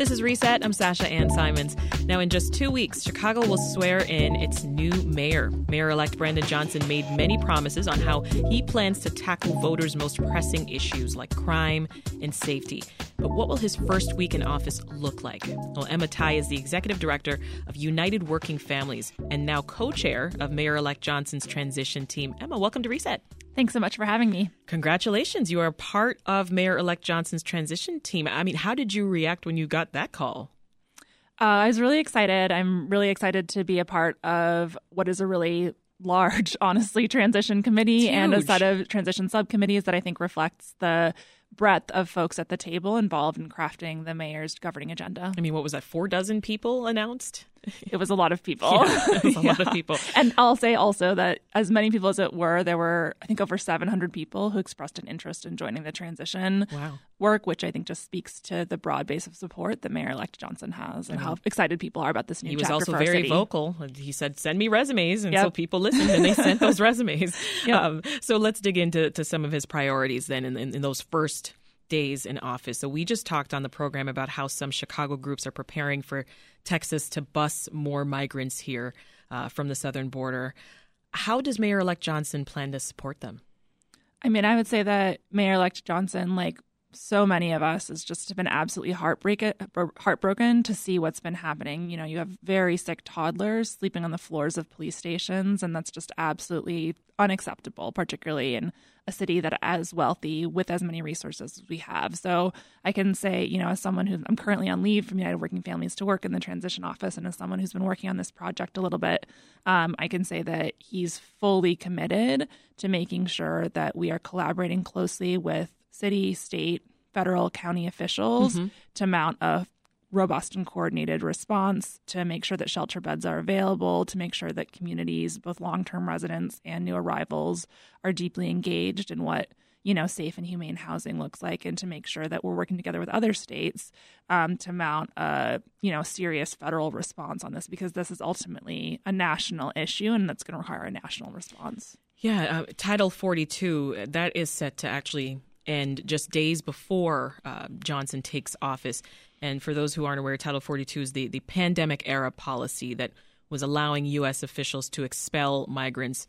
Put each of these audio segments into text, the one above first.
This is Reset. I'm Sasha Ann Simons. Now, in just two weeks, Chicago will swear in its new mayor. Mayor elect Brandon Johnson made many promises on how he plans to tackle voters' most pressing issues like crime and safety. But what will his first week in office look like? Well, Emma Tai is the executive director of United Working Families and now co chair of Mayor elect Johnson's transition team. Emma, welcome to Reset. Thanks so much for having me. Congratulations. You are part of Mayor elect Johnson's transition team. I mean, how did you react when you got that call? Uh, I was really excited. I'm really excited to be a part of what is a really large, honestly, transition committee and a set of transition subcommittees that I think reflects the breadth of folks at the table involved in crafting the mayor's governing agenda. I mean, what was that? Four dozen people announced? It was a lot of people. Yeah, it was a yeah. lot of people. And I'll say also that as many people as it were, there were, I think, over 700 people who expressed an interest in joining the transition wow. work, which I think just speaks to the broad base of support that Mayor elect Johnson has and how excited people are about this new He was also very vocal. He said, send me resumes. And yep. so people listened and they sent those resumes. Yep. Um, so let's dig into to some of his priorities then in, in, in those first days in office. So we just talked on the program about how some Chicago groups are preparing for Texas to bus more migrants here uh, from the southern border. How does Mayor elect Johnson plan to support them? I mean, I would say that Mayor elect Johnson, like so many of us, has just been absolutely heartbreak- heartbroken to see what's been happening. You know, you have very sick toddlers sleeping on the floors of police stations, and that's just absolutely unacceptable, particularly in a city that as wealthy with as many resources as we have. So I can say, you know, as someone who I'm currently on leave from United Working Families to work in the transition office, and as someone who's been working on this project a little bit, um, I can say that he's fully committed to making sure that we are collaborating closely with city, state, federal, county officials mm-hmm. to mount a robust and coordinated response to make sure that shelter beds are available, to make sure that communities, both long term residents and new arrivals, are deeply engaged in what you know safe and humane housing looks like, and to make sure that we're working together with other states um, to mount a you know serious federal response on this because this is ultimately a national issue and that's going to require a national response. Yeah, uh, Title 42 that is set to actually end just days before uh, Johnson takes office. And for those who aren't aware, Title 42 is the, the pandemic era policy that was allowing U.S. officials to expel migrants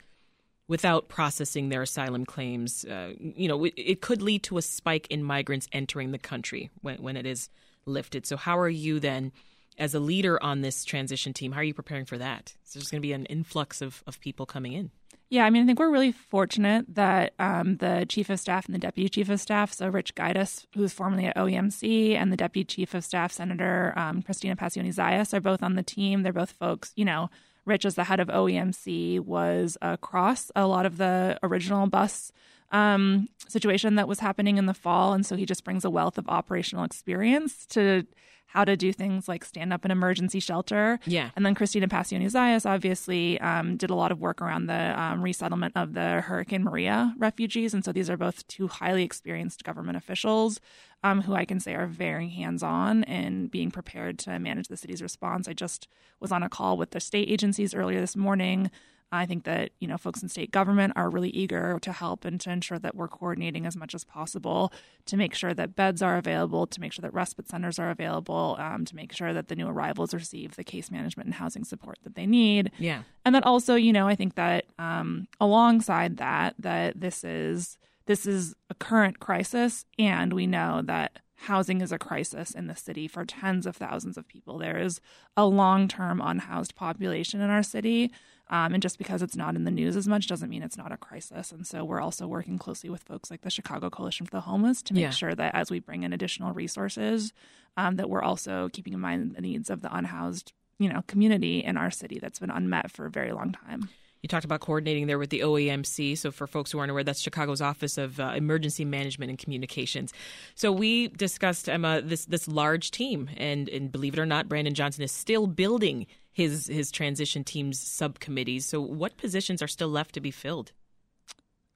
without processing their asylum claims. Uh, you know, it, it, could lead to a spike in migrants entering the country when, when it is lifted. So, how are you then, as a leader on this transition team, how are you preparing for that? So there's going to be an influx of, of people coming in. Yeah, I mean, I think we're really fortunate that um, the chief of staff and the deputy chief of staff, so Rich Guidice, who's formerly at OEMC, and the deputy chief of staff, Senator um, Cristina Pacione Zayas, are both on the team. They're both folks, you know, Rich, as the head of OEMC, was across a lot of the original bus um, situation that was happening in the fall. And so he just brings a wealth of operational experience to how to do things like stand up an emergency shelter. Yeah. And then Cristina Pacione Zayas obviously um, did a lot of work around the um, resettlement of the Hurricane Maria refugees. And so these are both two highly experienced government officials um, who I can say are very hands on in being prepared to manage the city's response. I just was on a call with the state agencies earlier this morning I think that you know folks in state government are really eager to help and to ensure that we're coordinating as much as possible to make sure that beds are available, to make sure that respite centers are available, um, to make sure that the new arrivals receive the case management and housing support that they need. Yeah, and that also, you know, I think that um, alongside that, that this is this is a current crisis, and we know that housing is a crisis in the city for tens of thousands of people. There is a long term unhoused population in our city. Um, and just because it's not in the news as much doesn't mean it's not a crisis. And so we're also working closely with folks like the Chicago Coalition for the Homeless to make yeah. sure that as we bring in additional resources, um, that we're also keeping in mind the needs of the unhoused, you know, community in our city that's been unmet for a very long time. You talked about coordinating there with the OEMC. So, for folks who aren't aware, that's Chicago's Office of uh, Emergency Management and Communications. So, we discussed Emma this this large team, and and believe it or not, Brandon Johnson is still building his his transition team's subcommittees. So, what positions are still left to be filled?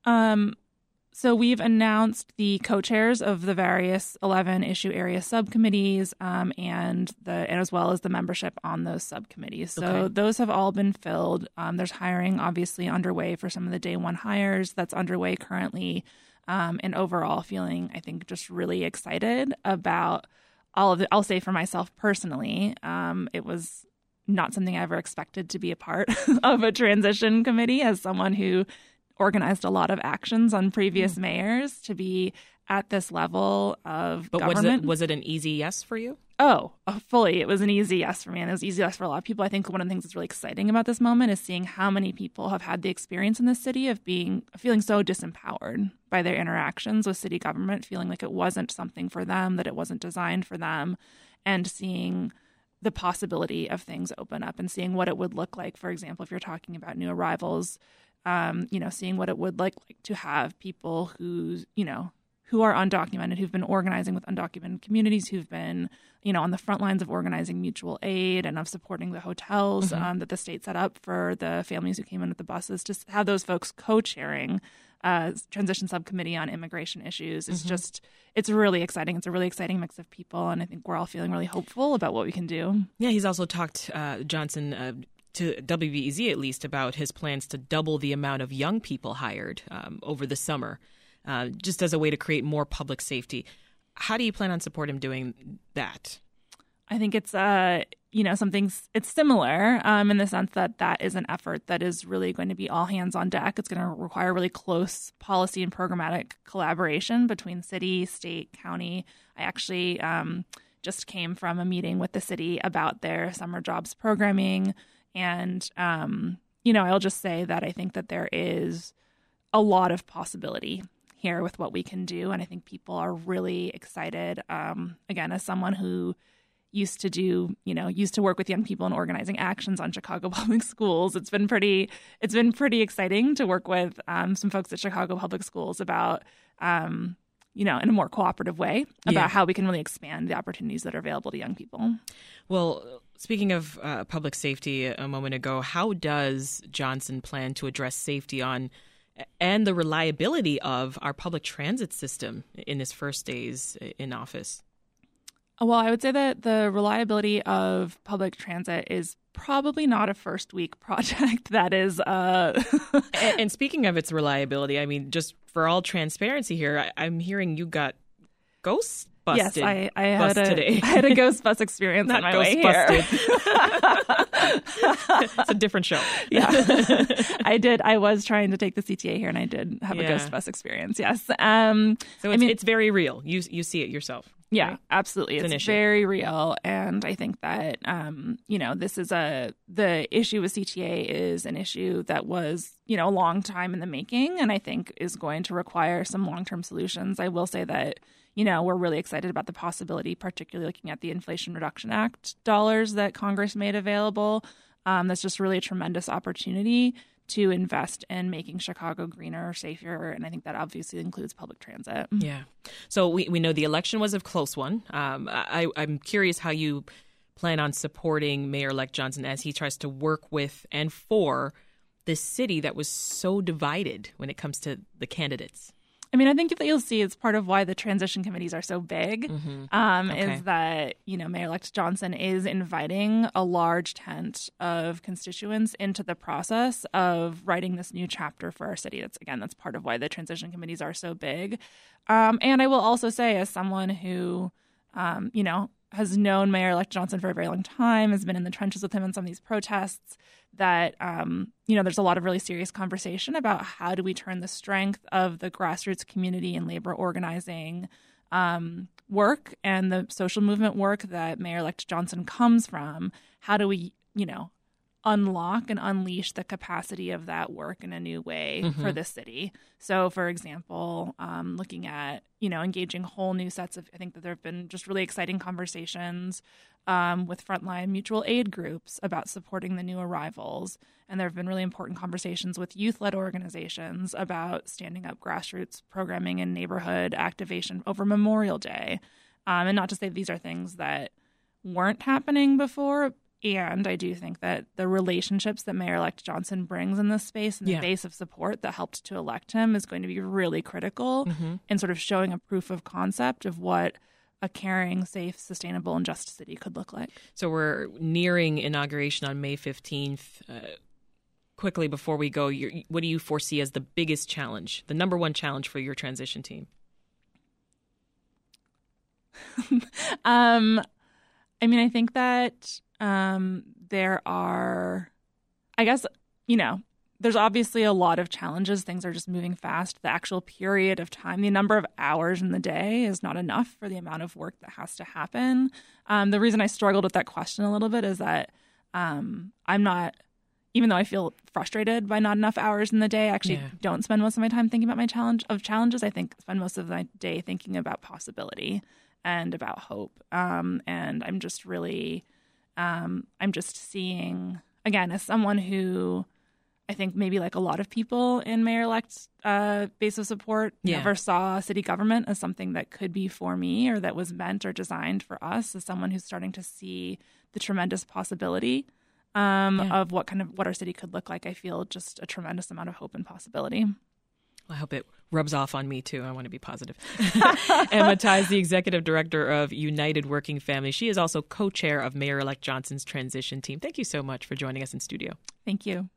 Um, so we've announced the co-chairs of the various 11 issue area subcommittees um, and the and as well as the membership on those subcommittees. So okay. those have all been filled. Um, there's hiring obviously underway for some of the day one hires that's underway currently. Um, and overall feeling, I think, just really excited about all of it, I'll say for myself personally, um, it was not something I ever expected to be a part of a transition committee as someone who organized a lot of actions on previous mm. mayors to be at this level of but government. was it was it an easy yes for you? Oh, uh, fully. It was an easy yes for me, and it was easy yes for a lot of people. I think one of the things that's really exciting about this moment is seeing how many people have had the experience in this city of being feeling so disempowered by their interactions with city government, feeling like it wasn't something for them, that it wasn't designed for them, and seeing the possibility of things open up and seeing what it would look like. For example, if you're talking about new arrivals, um, you know, seeing what it would like, like to have people who, you know, who are undocumented, who've been organizing with undocumented communities, who've been, you know, on the front lines of organizing mutual aid and of supporting the hotels mm-hmm. um, that the state set up for the families who came in with the buses. Just have those folks co-chairing uh, transition subcommittee on immigration issues. It's mm-hmm. just, it's really exciting. It's a really exciting mix of people, and I think we're all feeling really hopeful about what we can do. Yeah, he's also talked uh, Johnson. Uh, to WBEZ at least about his plans to double the amount of young people hired um, over the summer uh, just as a way to create more public safety. How do you plan on support him doing that? I think it's uh you know something it's similar um, in the sense that that is an effort that is really going to be all hands on deck. It's going to require really close policy and programmatic collaboration between city, state, county. I actually um, just came from a meeting with the city about their summer jobs programming, and um, you know I'll just say that I think that there is a lot of possibility here with what we can do. And I think people are really excited. Um, again, as someone who used to do, you know, used to work with young people in organizing actions on Chicago public schools. It's been pretty, it's been pretty exciting to work with um, some folks at Chicago public schools about, um, you know, in a more cooperative way about yeah. how we can really expand the opportunities that are available to young people. Well, speaking of uh, public safety a moment ago, how does Johnson plan to address safety on and the reliability of our public transit system in his first days in office? Well, I would say that the reliability of public transit is probably not a first week project. That is. Uh... and, and, speaking of its reliability, I mean, just for all transparency here, I, am hearing you got ghosts busted. Yes, I, I had a, today. I had a ghost bus experience on my ghost way here. it's a different show. Yeah, I did. I was trying to take the CTA here, and I did have yeah. a ghost bus experience. Yes. Um, so it's, I mean, it's very real. You you see it yourself. Yeah, right? absolutely. It's, it's very real, and I think that um, you know this is a the issue with CTA is an issue that was you know a long time in the making, and I think is going to require some long term solutions. I will say that you know, we're really excited about the possibility, particularly looking at the Inflation Reduction Act dollars that Congress made available. Um, that's just really a tremendous opportunity to invest in making Chicago greener, safer, and I think that obviously includes public transit. Yeah. So we, we know the election was a close one. Um, I, I'm curious how you plan on supporting Mayor elect Johnson as he tries to work with and for this city that was so divided when it comes to the candidates. I mean, I think that you'll see it's part of why the transition committees are so big. Mm-hmm. Um, okay. Is that you know Mayor-elect Johnson is inviting a large tent of constituents into the process of writing this new chapter for our city. That's again, that's part of why the transition committees are so big. Um, and I will also say, as someone who, um, you know, has known Mayor-elect Johnson for a very long time, has been in the trenches with him in some of these protests that um, you know there's a lot of really serious conversation about how do we turn the strength of the grassroots community and labor organizing um, work and the social movement work that Mayor-elect Johnson comes from. How do we, you know, unlock and unleash the capacity of that work in a new way mm-hmm. for the city. So, for example, um, looking at you know engaging whole new sets of, I think that there have been just really exciting conversations um, with frontline mutual aid groups about supporting the new arrivals, and there have been really important conversations with youth-led organizations about standing up grassroots programming and neighborhood activation over Memorial Day. Um, and not to say these are things that weren't happening before, and I do think that the relationships that Mayor elect Johnson brings in this space and the yeah. base of support that helped to elect him is going to be really critical mm-hmm. in sort of showing a proof of concept of what a caring, safe, sustainable, and just city could look like. So we're nearing inauguration on May 15th. Uh, quickly before we go, what do you foresee as the biggest challenge, the number one challenge for your transition team? um, I mean, I think that um, there are, I guess, you know, there's obviously a lot of challenges. Things are just moving fast. The actual period of time, the number of hours in the day is not enough for the amount of work that has to happen. Um, the reason I struggled with that question a little bit is that um, I'm not, even though I feel frustrated by not enough hours in the day, I actually yeah. don't spend most of my time thinking about my challenge of challenges. I think spend most of my day thinking about possibility and about hope. Um, and I'm just really, um, I'm just seeing again as someone who I think maybe like a lot of people in mayor elect's uh, base of support yeah. never saw city government as something that could be for me or that was meant or designed for us as someone who's starting to see the tremendous possibility um, yeah. of what kind of what our city could look like. I feel just a tremendous amount of hope and possibility. I hope it rubs off on me too. I want to be positive. Emma Tai, the executive director of United Working Families. She is also co chair of Mayor elect Johnson's transition team. Thank you so much for joining us in studio. Thank you.